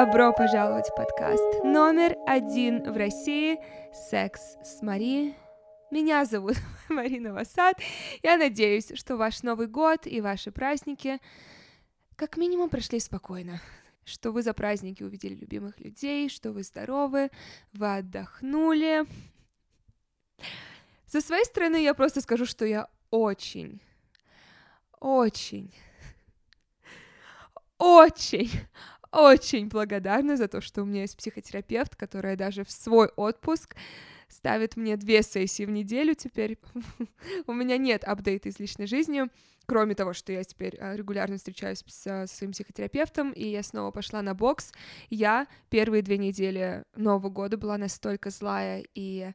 Добро пожаловать в подкаст номер один в России «Секс с Мари». Меня зовут Марина Васад. Я надеюсь, что ваш Новый год и ваши праздники как минимум прошли спокойно, что вы за праздники увидели любимых людей, что вы здоровы, вы отдохнули. Со своей стороны я просто скажу, что я очень, очень, очень, очень благодарна за то, что у меня есть психотерапевт, которая даже в свой отпуск ставит мне две сессии в неделю теперь. у меня нет апдейта из личной жизни, кроме того, что я теперь а, регулярно встречаюсь с, со своим психотерапевтом, и я снова пошла на бокс. Я первые две недели Нового года была настолько злая и,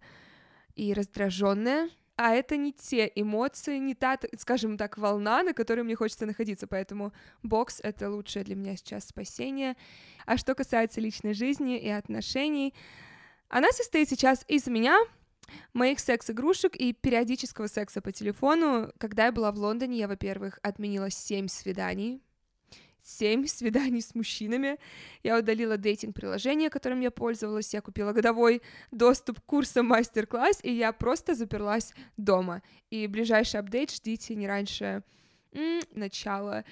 и раздраженная, а это не те эмоции, не та, скажем так, волна, на которой мне хочется находиться, поэтому бокс — это лучшее для меня сейчас спасение. А что касается личной жизни и отношений, она состоит сейчас из меня, моих секс-игрушек и периодического секса по телефону. Когда я была в Лондоне, я, во-первых, отменила семь свиданий, семь свиданий с мужчинами. Я удалила дейтинг-приложение, которым я пользовалась, я купила годовой доступ к курсам мастер-класс, и я просто заперлась дома. И ближайший апдейт ждите не раньше м- начала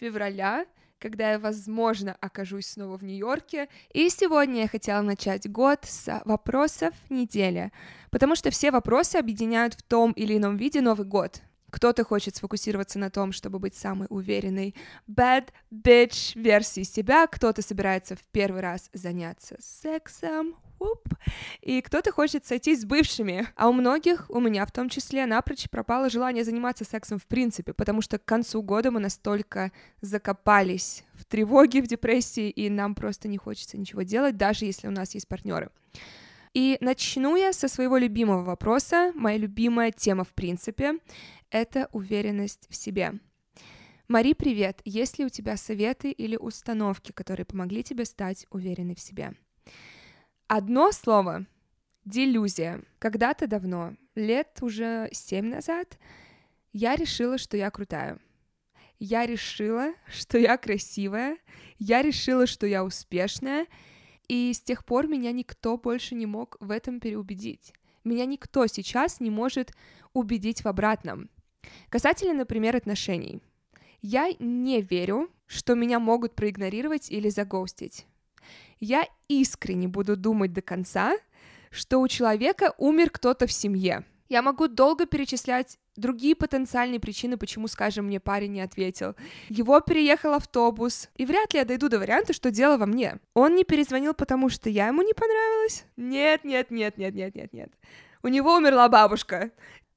февраля, когда я, возможно, окажусь снова в Нью-Йорке. И сегодня я хотела начать год с вопросов недели, потому что все вопросы объединяют в том или ином виде Новый год. Кто-то хочет сфокусироваться на том, чтобы быть самой уверенной bad bitch версией себя, кто-то собирается в первый раз заняться сексом, уп, и кто-то хочет сойтись с бывшими. А у многих, у меня в том числе, напрочь пропало желание заниматься сексом в принципе, потому что к концу года мы настолько закопались в тревоге, в депрессии, и нам просто не хочется ничего делать, даже если у нас есть партнеры. И начну я со своего любимого вопроса, моя любимая тема в принципе — это уверенность в себе. Мари, привет! Есть ли у тебя советы или установки, которые помогли тебе стать уверенной в себе? Одно слово — делюзия. Когда-то давно, лет уже семь назад, я решила, что я крутая. Я решила, что я красивая. Я решила, что я успешная — и с тех пор меня никто больше не мог в этом переубедить. Меня никто сейчас не может убедить в обратном. Касательно, например, отношений. Я не верю, что меня могут проигнорировать или загостить. Я искренне буду думать до конца, что у человека умер кто-то в семье. Я могу долго перечислять другие потенциальные причины, почему, скажем, мне парень не ответил. Его переехал автобус, и вряд ли я дойду до варианта, что дело во мне. Он не перезвонил, потому что я ему не понравилась? Нет, нет, нет, нет, нет, нет, нет. У него умерла бабушка.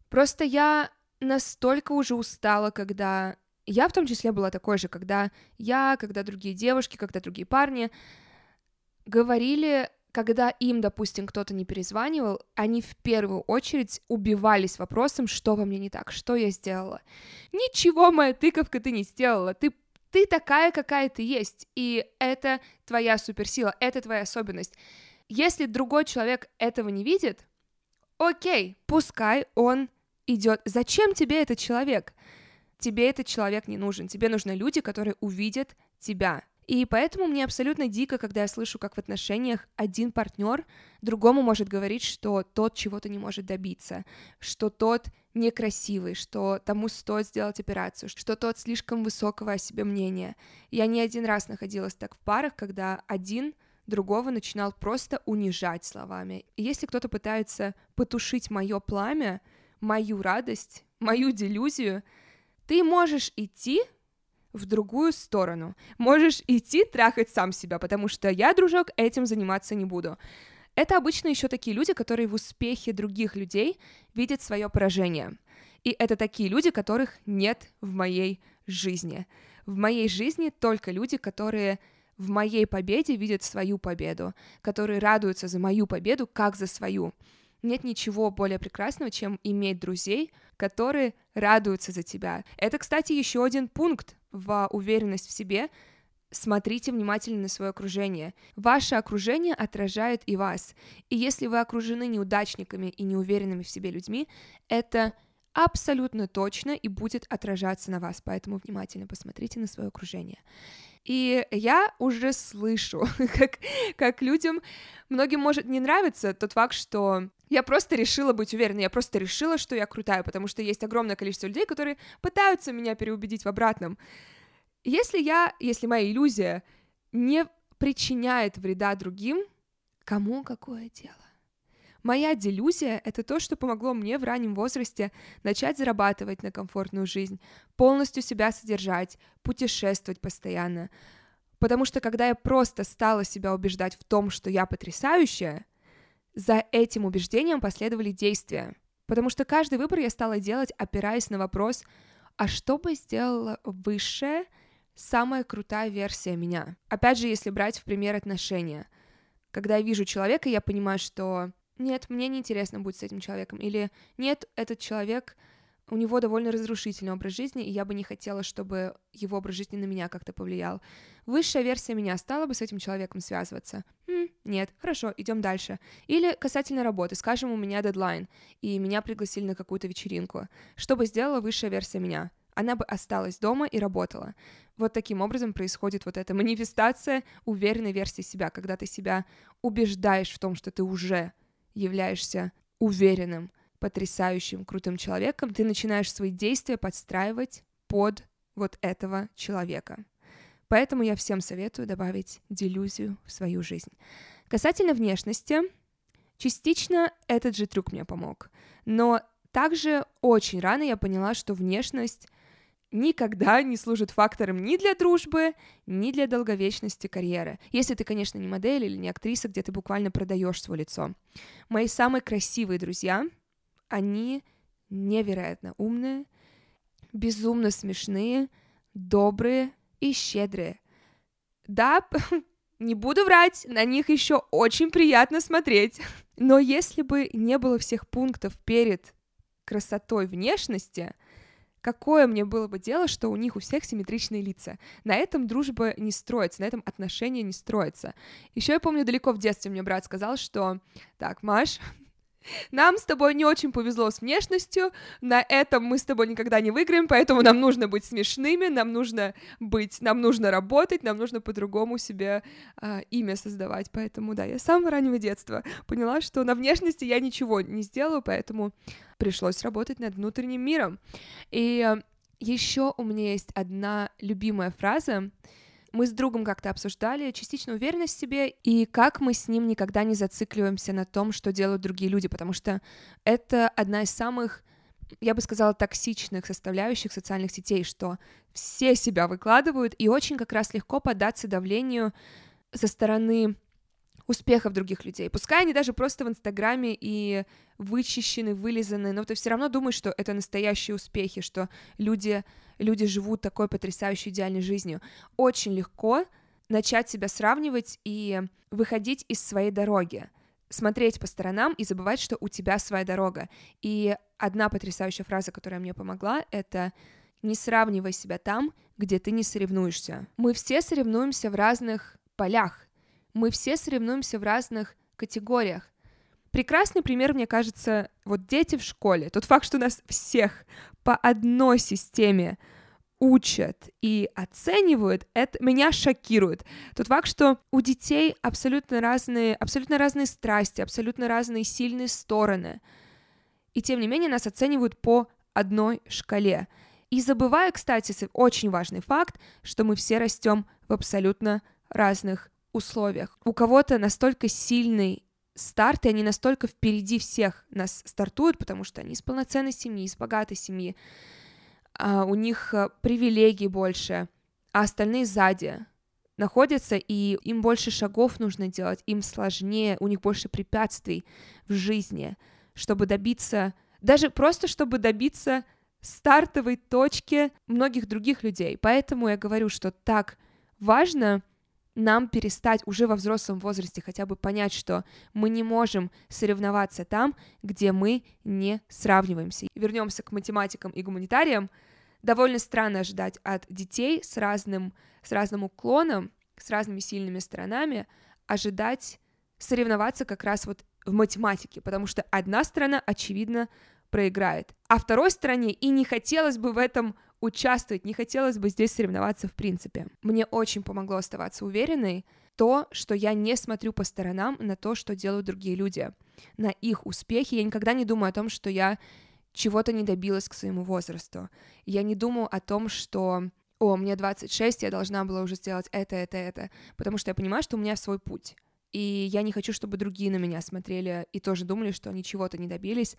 Просто я настолько уже устала, когда... Я в том числе была такой же, когда я, когда другие девушки, когда другие парни говорили когда им, допустим, кто-то не перезванивал, они в первую очередь убивались вопросом, что во мне не так, что я сделала. Ничего, моя тыковка, ты не сделала, ты ты такая, какая ты есть, и это твоя суперсила, это твоя особенность. Если другой человек этого не видит, окей, пускай он идет. Зачем тебе этот человек? Тебе этот человек не нужен. Тебе нужны люди, которые увидят тебя. И поэтому мне абсолютно дико, когда я слышу, как в отношениях один партнер другому может говорить, что тот чего-то не может добиться, что тот некрасивый, что тому стоит сделать операцию, что тот слишком высокого о себе мнения. Я не один раз находилась так в парах, когда один другого начинал просто унижать словами. И если кто-то пытается потушить мое пламя, мою радость, мою делюзию, ты можешь идти в другую сторону. Можешь идти трахать сам себя, потому что я, дружок, этим заниматься не буду. Это обычно еще такие люди, которые в успехе других людей видят свое поражение. И это такие люди, которых нет в моей жизни. В моей жизни только люди, которые в моей победе видят свою победу, которые радуются за мою победу как за свою. Нет ничего более прекрасного, чем иметь друзей, которые радуются за тебя. Это, кстати, еще один пункт в уверенность в себе. Смотрите внимательно на свое окружение. Ваше окружение отражает и вас. И если вы окружены неудачниками и неуверенными в себе людьми, это абсолютно точно и будет отражаться на вас, поэтому внимательно посмотрите на свое окружение. И я уже слышу, как, как людям, многим может не нравиться тот факт, что я просто решила быть уверенной, я просто решила, что я крутая, потому что есть огромное количество людей, которые пытаются меня переубедить в обратном. Если я, если моя иллюзия не причиняет вреда другим, кому какое дело? Моя делюзия — это то, что помогло мне в раннем возрасте начать зарабатывать на комфортную жизнь, полностью себя содержать, путешествовать постоянно. Потому что когда я просто стала себя убеждать в том, что я потрясающая, за этим убеждением последовали действия. Потому что каждый выбор я стала делать, опираясь на вопрос, а что бы сделала высшая, самая крутая версия меня? Опять же, если брать в пример отношения. Когда я вижу человека, я понимаю, что нет, мне не интересно быть с этим человеком, или нет, этот человек, у него довольно разрушительный образ жизни, и я бы не хотела, чтобы его образ жизни на меня как-то повлиял. Высшая версия меня стала бы с этим человеком связываться? Хм, нет, хорошо, идем дальше. Или касательно работы, скажем, у меня дедлайн, и меня пригласили на какую-то вечеринку. Что бы сделала высшая версия меня? Она бы осталась дома и работала. Вот таким образом происходит вот эта манифестация уверенной версии себя, когда ты себя убеждаешь в том, что ты уже являешься уверенным, потрясающим, крутым человеком, ты начинаешь свои действия подстраивать под вот этого человека. Поэтому я всем советую добавить делюзию в свою жизнь. Касательно внешности, частично этот же трюк мне помог. Но также очень рано я поняла, что внешность никогда не служит фактором ни для дружбы, ни для долговечности карьеры. Если ты, конечно, не модель или не актриса, где ты буквально продаешь свое лицо. Мои самые красивые друзья, они невероятно умные, безумно смешные, добрые и щедрые. Да, не буду врать, на них еще очень приятно смотреть. Но если бы не было всех пунктов перед красотой внешности, Какое мне было бы дело, что у них у всех симметричные лица? На этом дружба не строится, на этом отношения не строятся. Еще я помню, далеко в детстве мне брат сказал, что «Так, Маш, нам с тобой не очень повезло с внешностью, на этом мы с тобой никогда не выиграем, поэтому нам нужно быть смешными, нам нужно быть, нам нужно работать, нам нужно по-другому себе э, имя создавать. Поэтому, да, я с самого раннего детства поняла, что на внешности я ничего не сделаю, поэтому пришлось работать над внутренним миром. И э, еще у меня есть одна любимая фраза, мы с другом как-то обсуждали частично уверенность в себе и как мы с ним никогда не зацикливаемся на том, что делают другие люди, потому что это одна из самых я бы сказала, токсичных составляющих социальных сетей, что все себя выкладывают, и очень как раз легко поддаться давлению со стороны успехов других людей. Пускай они даже просто в Инстаграме и вычищены, вылизаны, но ты все равно думаешь, что это настоящие успехи, что люди, люди живут такой потрясающей идеальной жизнью. Очень легко начать себя сравнивать и выходить из своей дороги смотреть по сторонам и забывать, что у тебя своя дорога. И одна потрясающая фраза, которая мне помогла, это «Не сравнивай себя там, где ты не соревнуешься». Мы все соревнуемся в разных полях, мы все соревнуемся в разных категориях. Прекрасный пример, мне кажется, вот дети в школе. Тот факт, что нас всех по одной системе учат и оценивают, это меня шокирует. Тот факт, что у детей абсолютно разные, абсолютно разные страсти, абсолютно разные сильные стороны. И тем не менее нас оценивают по одной шкале. И забывая, кстати, очень важный факт, что мы все растем в абсолютно разных условиях. У кого-то настолько сильный старт, и они настолько впереди всех нас стартуют, потому что они из полноценной семьи, из богатой семьи, а у них э, привилегий больше, а остальные сзади находятся, и им больше шагов нужно делать, им сложнее, у них больше препятствий в жизни, чтобы добиться, даже просто чтобы добиться стартовой точки многих других людей. Поэтому я говорю, что так важно нам перестать уже во взрослом возрасте хотя бы понять, что мы не можем соревноваться там, где мы не сравниваемся. Вернемся к математикам и гуманитариям. Довольно странно ожидать от детей с разным, с разным уклоном, с разными сильными сторонами, ожидать соревноваться как раз вот в математике, потому что одна сторона, очевидно, проиграет, а второй стороне и не хотелось бы в этом участвовать, не хотелось бы здесь соревноваться в принципе. Мне очень помогло оставаться уверенной то, что я не смотрю по сторонам на то, что делают другие люди, на их успехи. Я никогда не думаю о том, что я чего-то не добилась к своему возрасту. Я не думаю о том, что о, мне 26, я должна была уже сделать это, это, это, потому что я понимаю, что у меня свой путь. И я не хочу, чтобы другие на меня смотрели и тоже думали, что они чего-то не добились,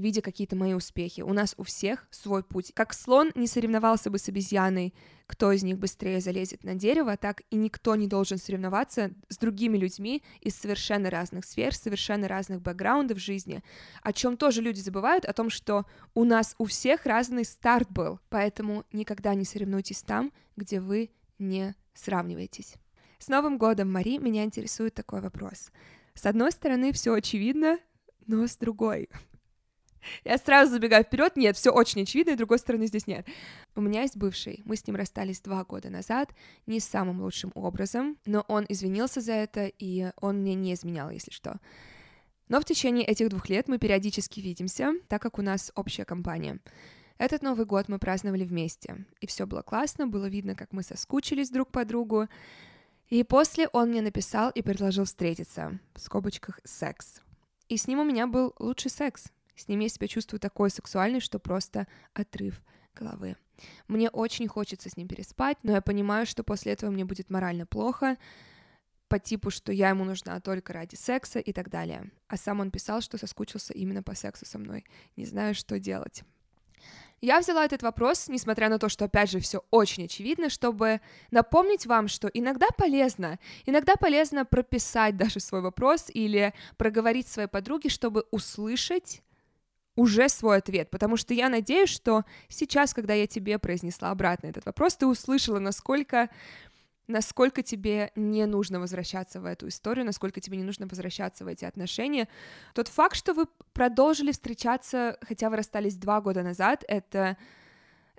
видя какие-то мои успехи. У нас у всех свой путь. Как слон не соревновался бы с обезьяной, кто из них быстрее залезет на дерево, так и никто не должен соревноваться с другими людьми из совершенно разных сфер, совершенно разных бэкграундов жизни, о чем тоже люди забывают, о том, что у нас у всех разный старт был, поэтому никогда не соревнуйтесь там, где вы не сравниваетесь. С Новым годом, Мари, меня интересует такой вопрос. С одной стороны, все очевидно, но с другой. Я сразу забегаю вперед. Нет, все очень очевидно, и другой стороны здесь нет. У меня есть бывший. Мы с ним расстались два года назад, не самым лучшим образом, но он извинился за это, и он мне не изменял, если что. Но в течение этих двух лет мы периодически видимся, так как у нас общая компания. Этот Новый год мы праздновали вместе, и все было классно, было видно, как мы соскучились друг по другу. И после он мне написал и предложил встретиться, в скобочках секс. И с ним у меня был лучший секс, с ним я себя чувствую такой сексуальной, что просто отрыв головы. Мне очень хочется с ним переспать, но я понимаю, что после этого мне будет морально плохо, по типу, что я ему нужна только ради секса и так далее. А сам он писал, что соскучился именно по сексу со мной. Не знаю, что делать. Я взяла этот вопрос, несмотря на то, что, опять же, все очень очевидно, чтобы напомнить вам, что иногда полезно, иногда полезно прописать даже свой вопрос или проговорить своей подруге, чтобы услышать уже свой ответ, потому что я надеюсь, что сейчас, когда я тебе произнесла обратно этот вопрос, ты услышала, насколько насколько тебе не нужно возвращаться в эту историю, насколько тебе не нужно возвращаться в эти отношения. Тот факт, что вы продолжили встречаться, хотя вы расстались два года назад, это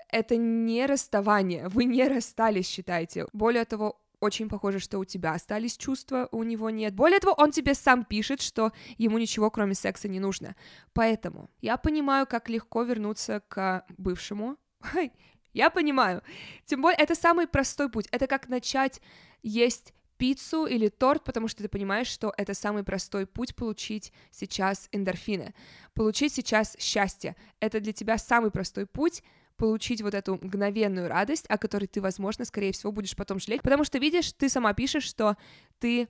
это не расставание, вы не расстались, считайте. Более того, очень похоже, что у тебя остались чувства, у него нет. Более того, он тебе сам пишет, что ему ничего, кроме секса, не нужно. Поэтому я понимаю, как легко вернуться к бывшему. Я понимаю. Тем более, это самый простой путь. Это как начать есть пиццу или торт, потому что ты понимаешь, что это самый простой путь получить сейчас эндорфины, получить сейчас счастье. Это для тебя самый простой путь получить вот эту мгновенную радость, о которой ты, возможно, скорее всего, будешь потом жалеть, потому что, видишь, ты сама пишешь, что ты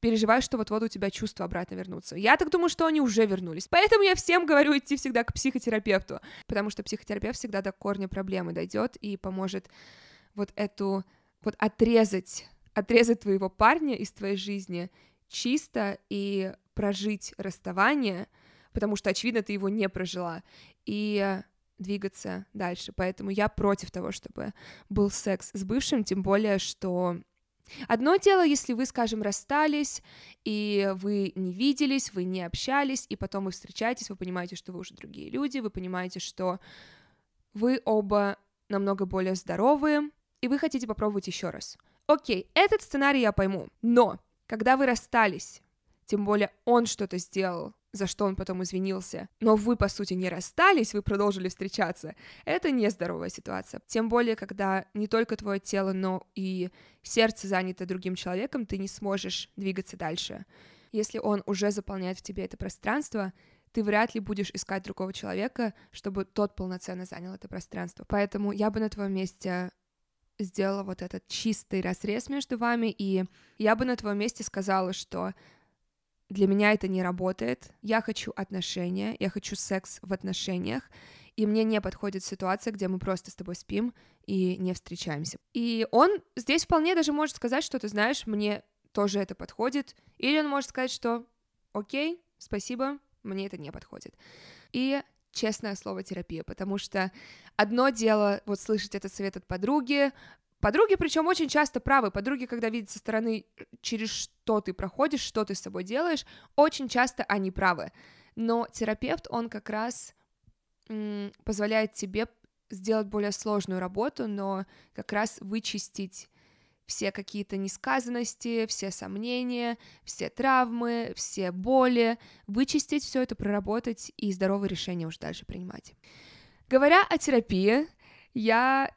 переживаешь, что вот-вот у тебя чувства обратно вернутся. Я так думаю, что они уже вернулись. Поэтому я всем говорю идти всегда к психотерапевту, потому что психотерапевт всегда до корня проблемы дойдет и поможет вот эту, вот отрезать, отрезать твоего парня из твоей жизни чисто и прожить расставание, потому что, очевидно, ты его не прожила. И двигаться дальше. Поэтому я против того, чтобы был секс с бывшим, тем более, что Одно дело, если вы, скажем, расстались, и вы не виделись, вы не общались, и потом вы встречаетесь, вы понимаете, что вы уже другие люди, вы понимаете, что вы оба намного более здоровые, и вы хотите попробовать еще раз. Окей, этот сценарий я пойму, но когда вы расстались, тем более он что-то сделал, за что он потом извинился, но вы, по сути, не расстались, вы продолжили встречаться, это нездоровая ситуация. Тем более, когда не только твое тело, но и сердце занято другим человеком, ты не сможешь двигаться дальше. Если он уже заполняет в тебе это пространство, ты вряд ли будешь искать другого человека, чтобы тот полноценно занял это пространство. Поэтому я бы на твоем месте сделала вот этот чистый разрез между вами, и я бы на твоем месте сказала, что для меня это не работает. Я хочу отношения, я хочу секс в отношениях, и мне не подходит ситуация, где мы просто с тобой спим и не встречаемся. И он здесь вполне даже может сказать, что ты знаешь, мне тоже это подходит, или он может сказать, что окей, спасибо, мне это не подходит. И честное слово терапия, потому что одно дело вот слышать этот совет от подруги, Подруги, причем очень часто правы. Подруги, когда видят со стороны, через что ты проходишь, что ты с собой делаешь, очень часто они правы. Но терапевт, он как раз позволяет тебе сделать более сложную работу, но как раз вычистить все какие-то несказанности, все сомнения, все травмы, все боли, вычистить все это, проработать и здоровые решения уже дальше принимать. Говоря о терапии, я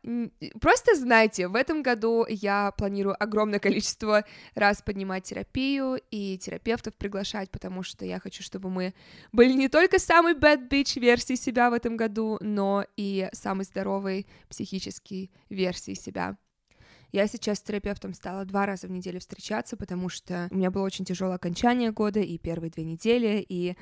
просто знаете, в этом году я планирую огромное количество раз поднимать терапию и терапевтов приглашать, потому что я хочу, чтобы мы были не только самой bad bitch версией себя в этом году, но и самой здоровой психической версией себя. Я сейчас с терапевтом стала два раза в неделю встречаться, потому что у меня было очень тяжелое окончание года и первые две недели, и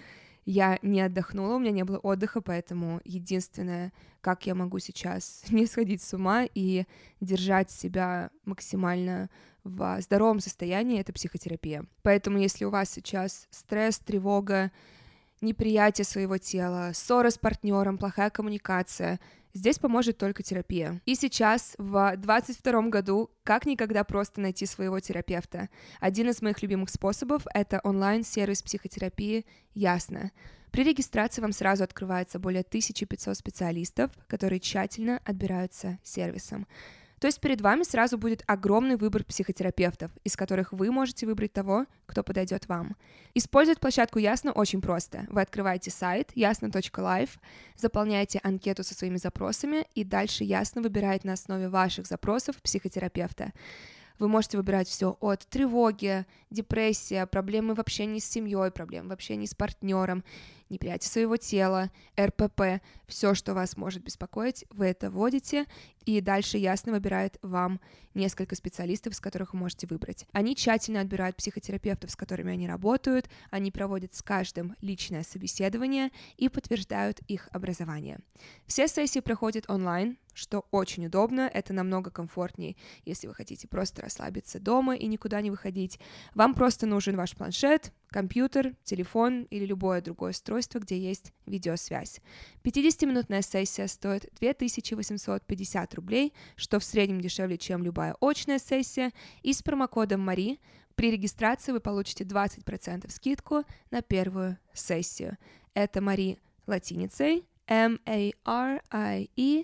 я не отдохнула, у меня не было отдыха, поэтому единственное, как я могу сейчас не сходить с ума и держать себя максимально в здоровом состоянии, это психотерапия. Поэтому если у вас сейчас стресс, тревога, неприятие своего тела, ссора с партнером, плохая коммуникация, Здесь поможет только терапия. И сейчас, в 22 году, как никогда просто найти своего терапевта. Один из моих любимых способов — это онлайн-сервис психотерапии «Ясно». При регистрации вам сразу открывается более 1500 специалистов, которые тщательно отбираются сервисом. То есть перед вами сразу будет огромный выбор психотерапевтов, из которых вы можете выбрать того, кто подойдет вам. Использовать площадку Ясно очень просто. Вы открываете сайт ясно.life, заполняете анкету со своими запросами, и дальше Ясно выбирает на основе ваших запросов психотерапевта. Вы можете выбирать все от тревоги, депрессия, проблемы в общении с семьей, проблемы в общении с партнером, неприятие своего тела, РПП, все, что вас может беспокоить, вы это вводите, и дальше ясно выбирает вам несколько специалистов, с которых вы можете выбрать. Они тщательно отбирают психотерапевтов, с которыми они работают, они проводят с каждым личное собеседование и подтверждают их образование. Все сессии проходят онлайн, что очень удобно, это намного комфортнее, если вы хотите просто расслабиться дома и никуда не выходить. Вам просто нужен ваш планшет, компьютер, телефон или любое другое устройство, где есть видеосвязь. 50-минутная сессия стоит 2850 рублей, что в среднем дешевле, чем любая очная сессия, и с промокодом МАРИ при регистрации вы получите 20% скидку на первую сессию. Это Мари латиницей, M-A-R-I-E,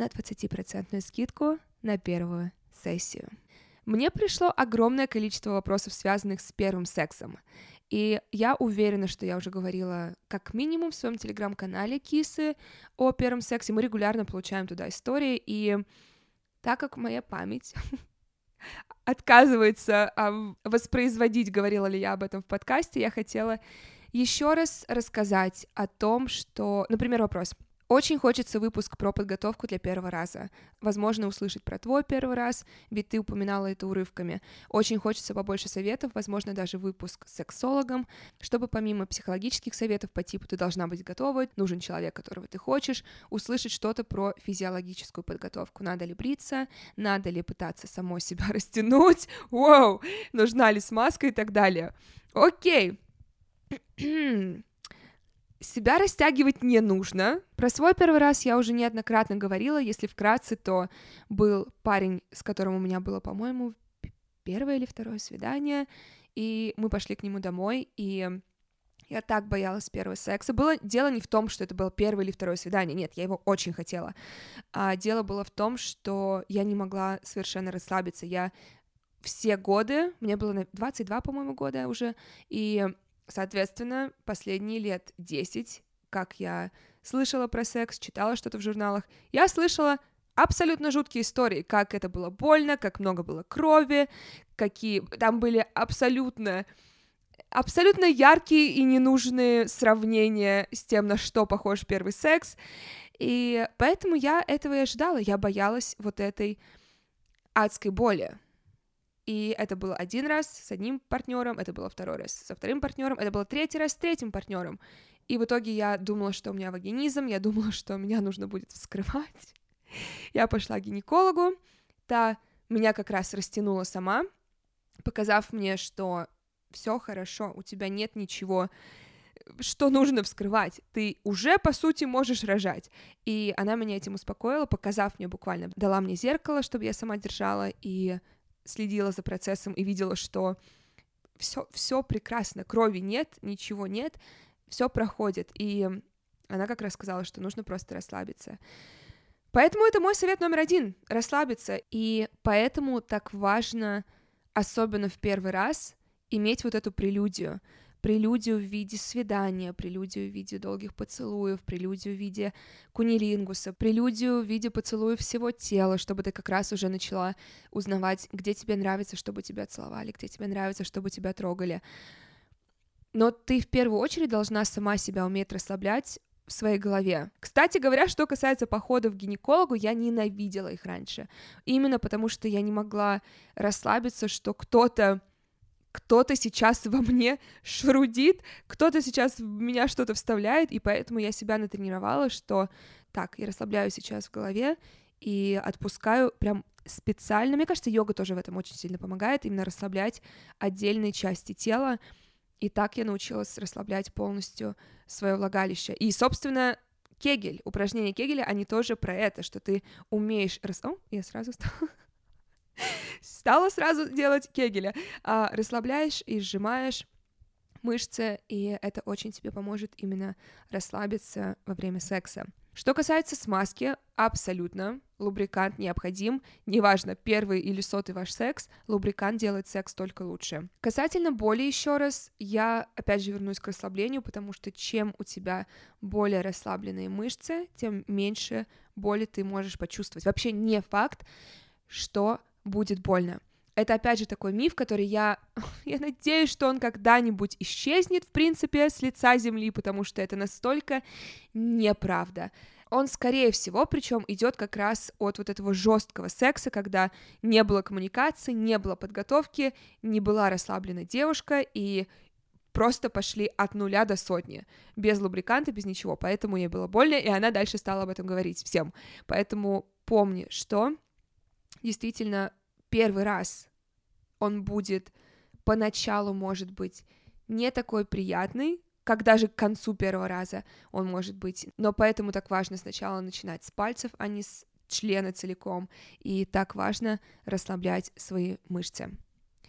на 20% скидку на первую сессию. Мне пришло огромное количество вопросов, связанных с первым сексом. И я уверена, что я уже говорила как минимум в своем телеграм-канале Кисы о первом сексе. Мы регулярно получаем туда истории, и так как моя память отказывается воспроизводить, говорила ли я об этом в подкасте, я хотела еще раз рассказать о том, что, например, вопрос — очень хочется выпуск про подготовку для первого раза. Возможно, услышать про твой первый раз, ведь ты упоминала это урывками. Очень хочется побольше советов, возможно, даже выпуск с сексологом, чтобы помимо психологических советов по типу «ты должна быть готова», «нужен человек, которого ты хочешь», услышать что-то про физиологическую подготовку. Надо ли бриться, надо ли пытаться самой себя растянуть, вау, нужна ли смазка и так далее. Окей. Себя растягивать не нужно. Про свой первый раз я уже неоднократно говорила. Если вкратце, то был парень, с которым у меня было, по-моему, первое или второе свидание, и мы пошли к нему домой, и я так боялась первого секса. Было дело не в том, что это было первое или второе свидание. Нет, я его очень хотела. А дело было в том, что я не могла совершенно расслабиться. Я все годы, мне было 22, по-моему, года уже, и Соответственно, последние лет 10, как я слышала про секс, читала что-то в журналах, я слышала абсолютно жуткие истории, как это было больно, как много было крови, какие там были абсолютно абсолютно яркие и ненужные сравнения с тем, на что похож первый секс. И поэтому я этого и ожидала. Я боялась вот этой адской боли. И это было один раз с одним партнером, это было второй раз со вторым партнером, это было третий раз с третьим партнером. И в итоге я думала, что у меня вагинизм, я думала, что меня нужно будет вскрывать. Я пошла к гинекологу, та меня как раз растянула сама, показав мне, что все хорошо, у тебя нет ничего, что нужно вскрывать. Ты уже, по сути, можешь рожать. И она меня этим успокоила, показав мне буквально, дала мне зеркало, чтобы я сама держала, и следила за процессом и видела, что все, все прекрасно, крови нет, ничего нет, все проходит. И она как раз сказала, что нужно просто расслабиться. Поэтому это мой совет номер один — расслабиться. И поэтому так важно, особенно в первый раз, иметь вот эту прелюдию. Прелюдию в виде свидания, прелюдию в виде долгих поцелуев, прелюдию в виде кунилингуса, прелюдию в виде поцелуев всего тела, чтобы ты как раз уже начала узнавать, где тебе нравится, чтобы тебя целовали, где тебе нравится, чтобы тебя трогали. Но ты в первую очередь должна сама себя уметь расслаблять, в своей голове. Кстати говоря, что касается походов к гинекологу, я ненавидела их раньше. Именно потому, что я не могла расслабиться, что кто-то кто-то сейчас во мне шрудит, кто-то сейчас в меня что-то вставляет, и поэтому я себя натренировала, что так, я расслабляю сейчас в голове и отпускаю прям специально. Мне кажется, йога тоже в этом очень сильно помогает, именно расслаблять отдельные части тела, и так я научилась расслаблять полностью свое влагалище. И, собственно, Кегель, упражнения Кегеля, они тоже про это, что ты умеешь... Рас... О, я сразу стала... стала сразу делать Кегеля. А, расслабляешь и сжимаешь мышцы, и это очень тебе поможет именно расслабиться во время секса. Что касается смазки, абсолютно лубрикант необходим. Неважно, первый или сотый ваш секс, лубрикант делает секс только лучше. Касательно боли еще раз, я опять же вернусь к расслаблению, потому что чем у тебя более расслабленные мышцы, тем меньше боли ты можешь почувствовать. Вообще не факт, что будет больно. Это опять же такой миф, который я, я надеюсь, что он когда-нибудь исчезнет, в принципе, с лица земли, потому что это настолько неправда. Он, скорее всего, причем идет как раз от вот этого жесткого секса, когда не было коммуникации, не было подготовки, не была расслаблена девушка, и просто пошли от нуля до сотни, без лубриканта, без ничего, поэтому ей было больно, и она дальше стала об этом говорить всем. Поэтому помни, что действительно первый раз он будет поначалу, может быть, не такой приятный, как даже к концу первого раза он может быть. Но поэтому так важно сначала начинать с пальцев, а не с члена целиком. И так важно расслаблять свои мышцы.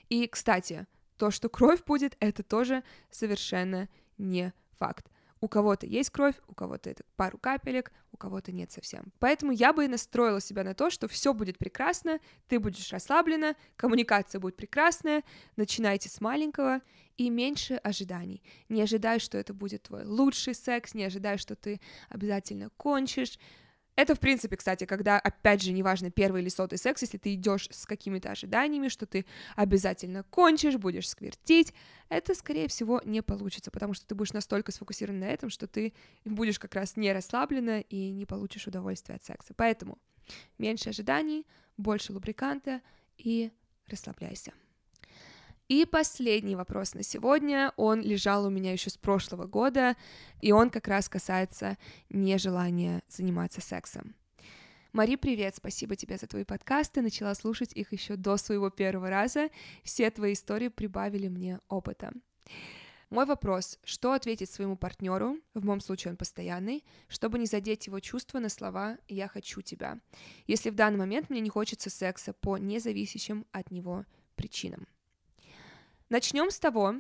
И, кстати, то, что кровь будет, это тоже совершенно не факт. У кого-то есть кровь, у кого-то это пару капелек, у кого-то нет совсем. Поэтому я бы и настроила себя на то, что все будет прекрасно, ты будешь расслаблена, коммуникация будет прекрасная, начинайте с маленького и меньше ожиданий. Не ожидай, что это будет твой лучший секс, не ожидай, что ты обязательно кончишь, это, в принципе, кстати, когда, опять же, неважно, первый или сотый секс, если ты идешь с какими-то ожиданиями, что ты обязательно кончишь, будешь сквертить, это, скорее всего, не получится, потому что ты будешь настолько сфокусирован на этом, что ты будешь как раз не расслаблена и не получишь удовольствие от секса. Поэтому меньше ожиданий, больше лубриканта и расслабляйся. И последний вопрос на сегодня, он лежал у меня еще с прошлого года, и он как раз касается нежелания заниматься сексом. Мари, привет, спасибо тебе за твои подкасты, начала слушать их еще до своего первого раза, все твои истории прибавили мне опыта. Мой вопрос, что ответить своему партнеру, в моем случае он постоянный, чтобы не задеть его чувства на слова «я хочу тебя», если в данный момент мне не хочется секса по независящим от него причинам. Начнем с того,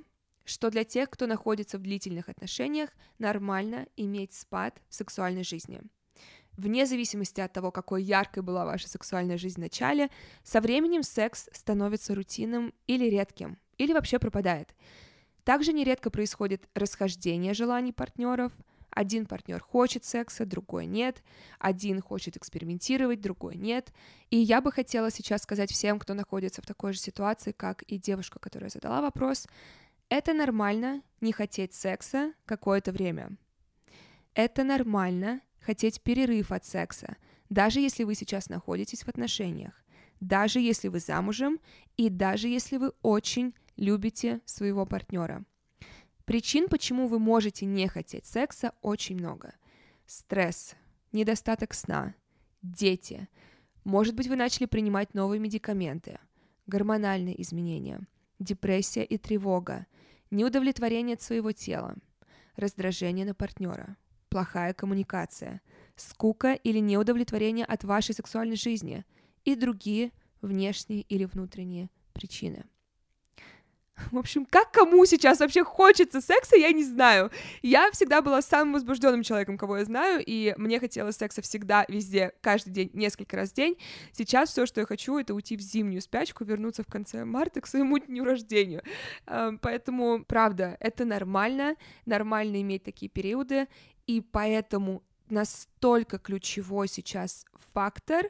что для тех, кто находится в длительных отношениях, нормально иметь спад в сексуальной жизни. Вне зависимости от того, какой яркой была ваша сексуальная жизнь в начале, со временем секс становится рутинным или редким, или вообще пропадает. Также нередко происходит расхождение желаний партнеров – один партнер хочет секса, другой нет. Один хочет экспериментировать, другой нет. И я бы хотела сейчас сказать всем, кто находится в такой же ситуации, как и девушка, которая задала вопрос, это нормально не хотеть секса какое-то время. Это нормально хотеть перерыв от секса, даже если вы сейчас находитесь в отношениях, даже если вы замужем и даже если вы очень любите своего партнера. Причин, почему вы можете не хотеть секса, очень много. Стресс, недостаток сна, дети. Может быть, вы начали принимать новые медикаменты, гормональные изменения, депрессия и тревога, неудовлетворение от своего тела, раздражение на партнера, плохая коммуникация, скука или неудовлетворение от вашей сексуальной жизни и другие внешние или внутренние причины. В общем, как кому сейчас вообще хочется секса, я не знаю. Я всегда была самым возбужденным человеком, кого я знаю, и мне хотелось секса всегда, везде, каждый день, несколько раз в день. Сейчас все, что я хочу, это уйти в зимнюю спячку, вернуться в конце марта к своему дню рождения. Эм, поэтому, правда, это нормально, нормально иметь такие периоды, и поэтому настолько ключевой сейчас фактор,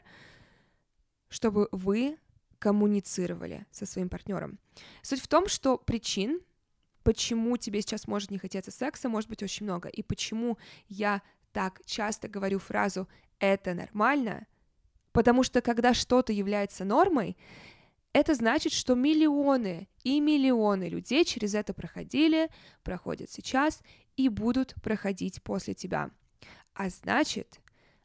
чтобы вы коммуницировали со своим партнером. Суть в том, что причин, почему тебе сейчас может не хотеться секса, может быть очень много. И почему я так часто говорю фразу «это нормально», потому что когда что-то является нормой, это значит, что миллионы и миллионы людей через это проходили, проходят сейчас и будут проходить после тебя. А значит,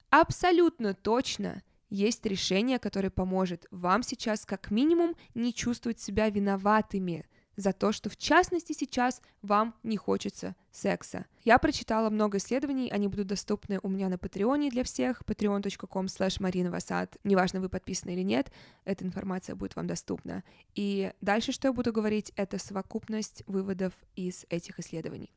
абсолютно точно есть решение, которое поможет вам сейчас как минимум не чувствовать себя виноватыми за то, что в частности сейчас вам не хочется секса. Я прочитала много исследований, они будут доступны у меня на Патреоне для всех, patreon.com slash marinavasad. Неважно, вы подписаны или нет, эта информация будет вам доступна. И дальше, что я буду говорить, это совокупность выводов из этих исследований.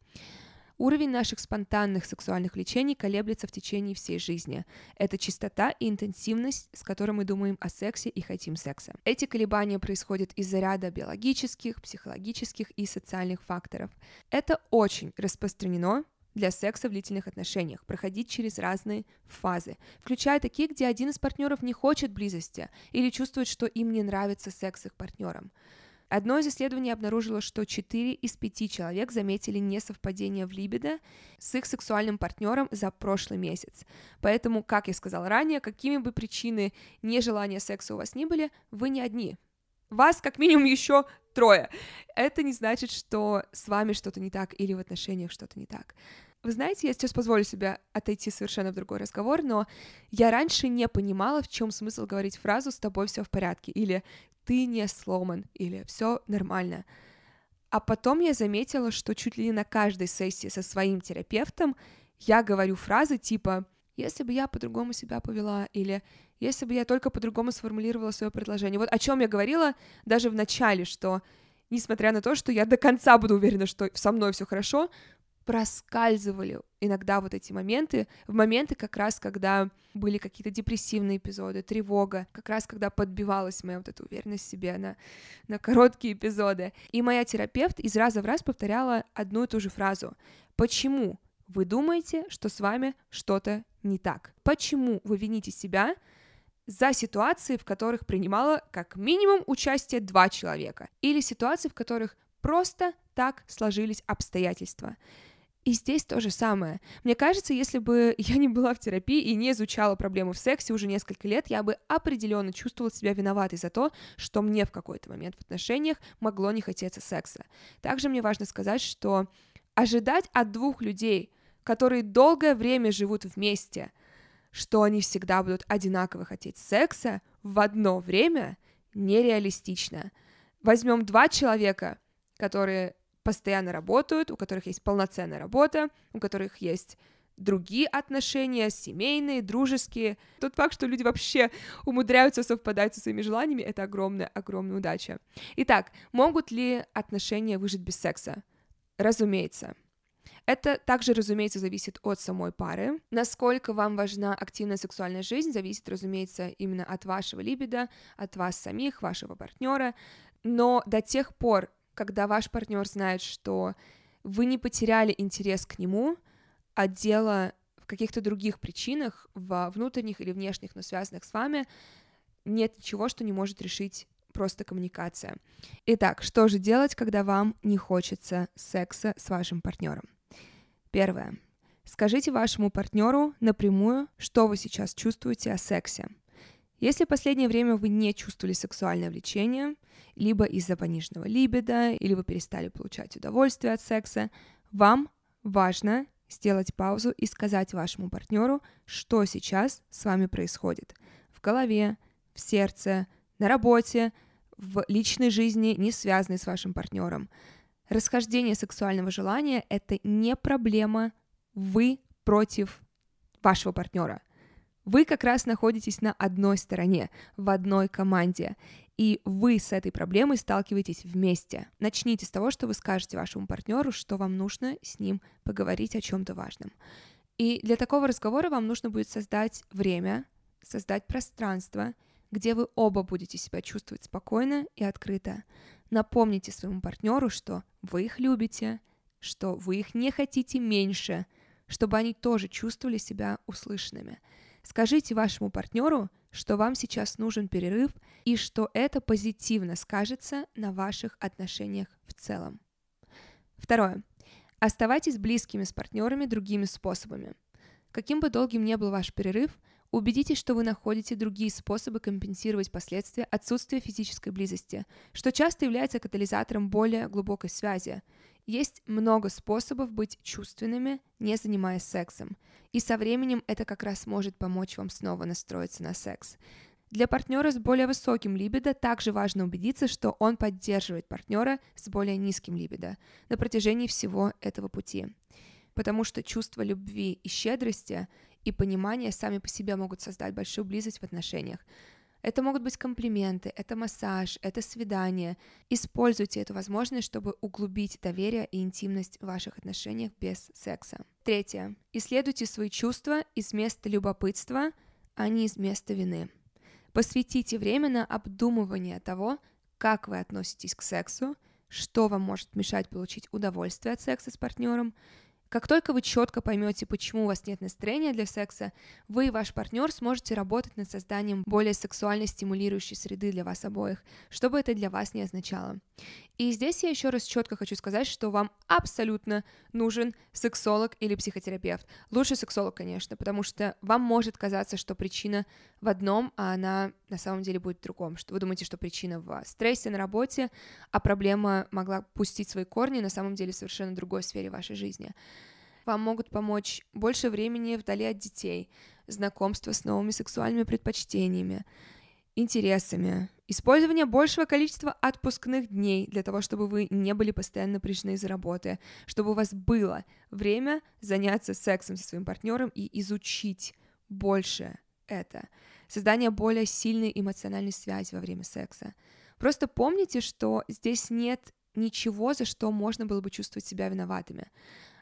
Уровень наших спонтанных сексуальных влечений колеблется в течение всей жизни. Это чистота и интенсивность, с которой мы думаем о сексе и хотим секса. Эти колебания происходят из-за ряда биологических, психологических и социальных факторов. Это очень распространено для секса в длительных отношениях, проходить через разные фазы, включая такие, где один из партнеров не хочет близости или чувствует, что им не нравится секс их партнером. Одно из исследований обнаружило, что 4 из 5 человек заметили несовпадение в либидо с их сексуальным партнером за прошлый месяц. Поэтому, как я сказала ранее, какими бы причины нежелания секса у вас ни были, вы не одни. Вас как минимум еще трое. Это не значит, что с вами что-то не так или в отношениях что-то не так. Вы знаете, я сейчас позволю себе отойти совершенно в другой разговор, но я раньше не понимала, в чем смысл говорить фразу «с тобой все в порядке» или ты не сломан или все нормально. А потом я заметила, что чуть ли не на каждой сессии со своим терапевтом я говорю фразы типа «если бы я по-другому себя повела» или «если бы я только по-другому сформулировала свое предложение». Вот о чем я говорила даже в начале, что несмотря на то, что я до конца буду уверена, что со мной все хорошо, проскальзывали иногда вот эти моменты, в моменты как раз, когда были какие-то депрессивные эпизоды, тревога, как раз когда подбивалась моя вот эта уверенность в себе на, на короткие эпизоды. И моя терапевт из раза в раз повторяла одну и ту же фразу. Почему вы думаете, что с вами что-то не так? Почему вы вините себя за ситуации, в которых принимала как минимум участие два человека, или ситуации, в которых просто так сложились обстоятельства. И здесь то же самое. Мне кажется, если бы я не была в терапии и не изучала проблемы в сексе уже несколько лет, я бы определенно чувствовала себя виноватой за то, что мне в какой-то момент в отношениях могло не хотеться секса. Также мне важно сказать, что ожидать от двух людей, которые долгое время живут вместе, что они всегда будут одинаково хотеть секса в одно время, нереалистично. Возьмем два человека, которые постоянно работают, у которых есть полноценная работа, у которых есть другие отношения, семейные, дружеские. Тот факт, что люди вообще умудряются совпадать со своими желаниями, это огромная, огромная удача. Итак, могут ли отношения выжить без секса? Разумеется. Это также, разумеется, зависит от самой пары. Насколько вам важна активная сексуальная жизнь, зависит, разумеется, именно от вашего либидо, от вас самих, вашего партнера. Но до тех пор, когда ваш партнер знает, что вы не потеряли интерес к нему, а дело в каких-то других причинах, в внутренних или внешних, но связанных с вами, нет ничего, что не может решить просто коммуникация. Итак, что же делать, когда вам не хочется секса с вашим партнером? Первое. Скажите вашему партнеру напрямую, что вы сейчас чувствуете о сексе. Если в последнее время вы не чувствовали сексуальное влечение, либо из-за пониженного либидо, или вы перестали получать удовольствие от секса, вам важно сделать паузу и сказать вашему партнеру, что сейчас с вами происходит. В голове, в сердце, на работе, в личной жизни, не связанной с вашим партнером. Расхождение сексуального желания — это не проблема вы против вашего партнера. Вы как раз находитесь на одной стороне, в одной команде. и вы с этой проблемой сталкиваетесь вместе. Начните с того, что вы скажете вашему партнеру, что вам нужно с ним поговорить о чем-то важном. И для такого разговора вам нужно будет создать время, создать пространство, где вы оба будете себя чувствовать спокойно и открыто. Напомните своему партнеру, что вы их любите, что вы их не хотите меньше, чтобы они тоже чувствовали себя услышанными. Скажите вашему партнеру, что вам сейчас нужен перерыв и что это позитивно скажется на ваших отношениях в целом. Второе. Оставайтесь близкими с партнерами другими способами. Каким бы долгим ни был ваш перерыв, Убедитесь, что вы находите другие способы компенсировать последствия отсутствия физической близости, что часто является катализатором более глубокой связи. Есть много способов быть чувственными, не занимаясь сексом, и со временем это как раз может помочь вам снова настроиться на секс. Для партнера с более высоким либидо также важно убедиться, что он поддерживает партнера с более низким либидо на протяжении всего этого пути. Потому что чувство любви и щедрости и понимание сами по себе могут создать большую близость в отношениях. Это могут быть комплименты, это массаж, это свидание. Используйте эту возможность, чтобы углубить доверие и интимность в ваших отношениях без секса. Третье. Исследуйте свои чувства из места любопытства, а не из места вины. Посвятите время на обдумывание того, как вы относитесь к сексу, что вам может мешать получить удовольствие от секса с партнером, как только вы четко поймете, почему у вас нет настроения для секса, вы и ваш партнер сможете работать над созданием более сексуально стимулирующей среды для вас обоих, что бы это для вас не означало. И здесь я еще раз четко хочу сказать, что вам абсолютно нужен сексолог или психотерапевт. Лучше сексолог, конечно, потому что вам может казаться, что причина в одном, а она на самом деле будет в другом. Что вы думаете, что причина в стрессе на работе, а проблема могла пустить свои корни на самом деле в совершенно другой сфере вашей жизни. Вам могут помочь больше времени вдали от детей, знакомство с новыми сексуальными предпочтениями, интересами, использование большего количества отпускных дней для того, чтобы вы не были постоянно напряжены из-за работы, чтобы у вас было время заняться сексом со своим партнером и изучить больше это. Создание более сильной эмоциональной связи во время секса. Просто помните, что здесь нет ничего, за что можно было бы чувствовать себя виноватыми.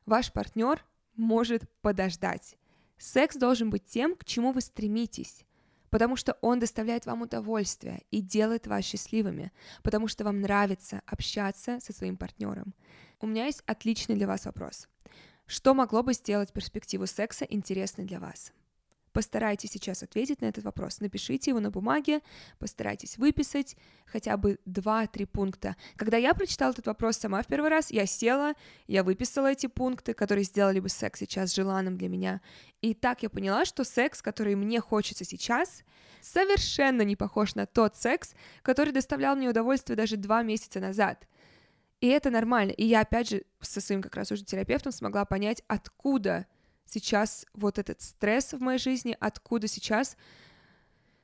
Ваш партнер может подождать. Секс должен быть тем, к чему вы стремитесь потому что он доставляет вам удовольствие и делает вас счастливыми, потому что вам нравится общаться со своим партнером. У меня есть отличный для вас вопрос. Что могло бы сделать перспективу секса интересной для вас? Постарайтесь сейчас ответить на этот вопрос. Напишите его на бумаге, постарайтесь выписать хотя бы 2-3 пункта. Когда я прочитала этот вопрос сама в первый раз, я села, я выписала эти пункты, которые сделали бы секс сейчас желанным для меня. И так я поняла, что секс, который мне хочется сейчас, совершенно не похож на тот секс, который доставлял мне удовольствие даже два месяца назад. И это нормально. И я, опять же, со своим как раз уже терапевтом смогла понять, откуда сейчас вот этот стресс в моей жизни, откуда сейчас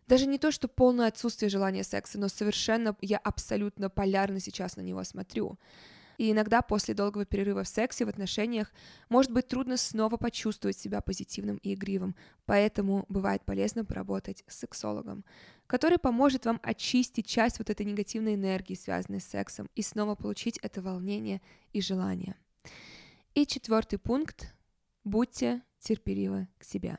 даже не то, что полное отсутствие желания секса, но совершенно я абсолютно полярно сейчас на него смотрю. И иногда после долгого перерыва в сексе, в отношениях, может быть трудно снова почувствовать себя позитивным и игривым, поэтому бывает полезно поработать с сексологом, который поможет вам очистить часть вот этой негативной энергии, связанной с сексом, и снова получить это волнение и желание. И четвертый пункт Будьте терпеливы к себе.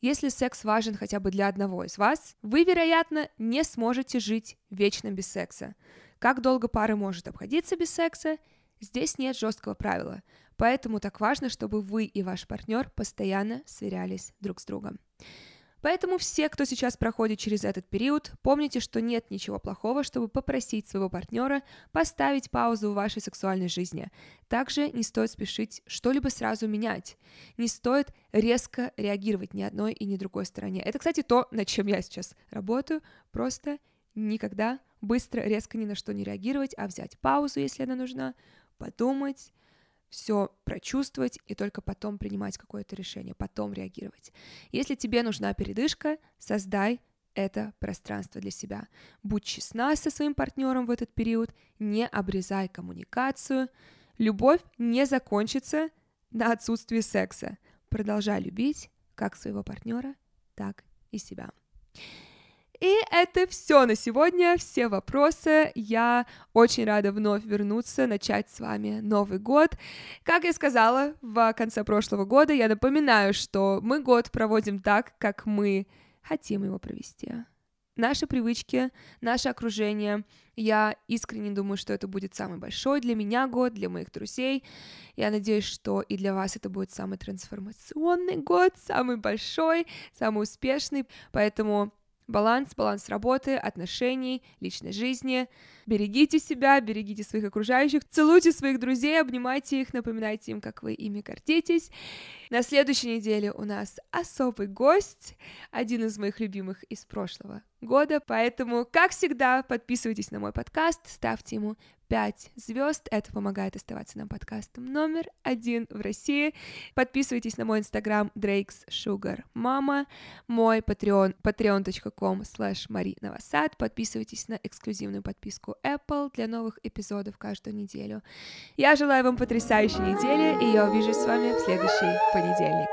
Если секс важен хотя бы для одного из вас, вы, вероятно, не сможете жить вечно без секса. Как долго пара может обходиться без секса, здесь нет жесткого правила. Поэтому так важно, чтобы вы и ваш партнер постоянно сверялись друг с другом. Поэтому все, кто сейчас проходит через этот период, помните, что нет ничего плохого, чтобы попросить своего партнера поставить паузу в вашей сексуальной жизни. Также не стоит спешить что-либо сразу менять. Не стоит резко реагировать ни одной и ни другой стороне. Это, кстати, то, над чем я сейчас работаю. Просто никогда быстро, резко ни на что не реагировать, а взять паузу, если она нужна, подумать, все прочувствовать и только потом принимать какое-то решение, потом реагировать. Если тебе нужна передышка, создай это пространство для себя. Будь честна со своим партнером в этот период, не обрезай коммуникацию. Любовь не закончится на отсутствии секса. Продолжай любить как своего партнера, так и себя. И это все на сегодня, все вопросы. Я очень рада вновь вернуться, начать с вами Новый год. Как я сказала в конце прошлого года, я напоминаю, что мы год проводим так, как мы хотим его провести наши привычки, наше окружение. Я искренне думаю, что это будет самый большой для меня год, для моих друзей. Я надеюсь, что и для вас это будет самый трансформационный год, самый большой, самый успешный. Поэтому баланс, баланс работы, отношений, личной жизни. Берегите себя, берегите своих окружающих, целуйте своих друзей, обнимайте их, напоминайте им, как вы ими гордитесь. На следующей неделе у нас особый гость, один из моих любимых из прошлого года, поэтому, как всегда, подписывайтесь на мой подкаст, ставьте ему 5 звезд. Это помогает оставаться нам подкастом номер один в России. Подписывайтесь на мой инстаграм Drake's Sugar Mama, мой patreon patreon.com slash Новосад. Подписывайтесь на эксклюзивную подписку Apple для новых эпизодов каждую неделю. Я желаю вам потрясающей недели, и я увижусь с вами в следующий понедельник.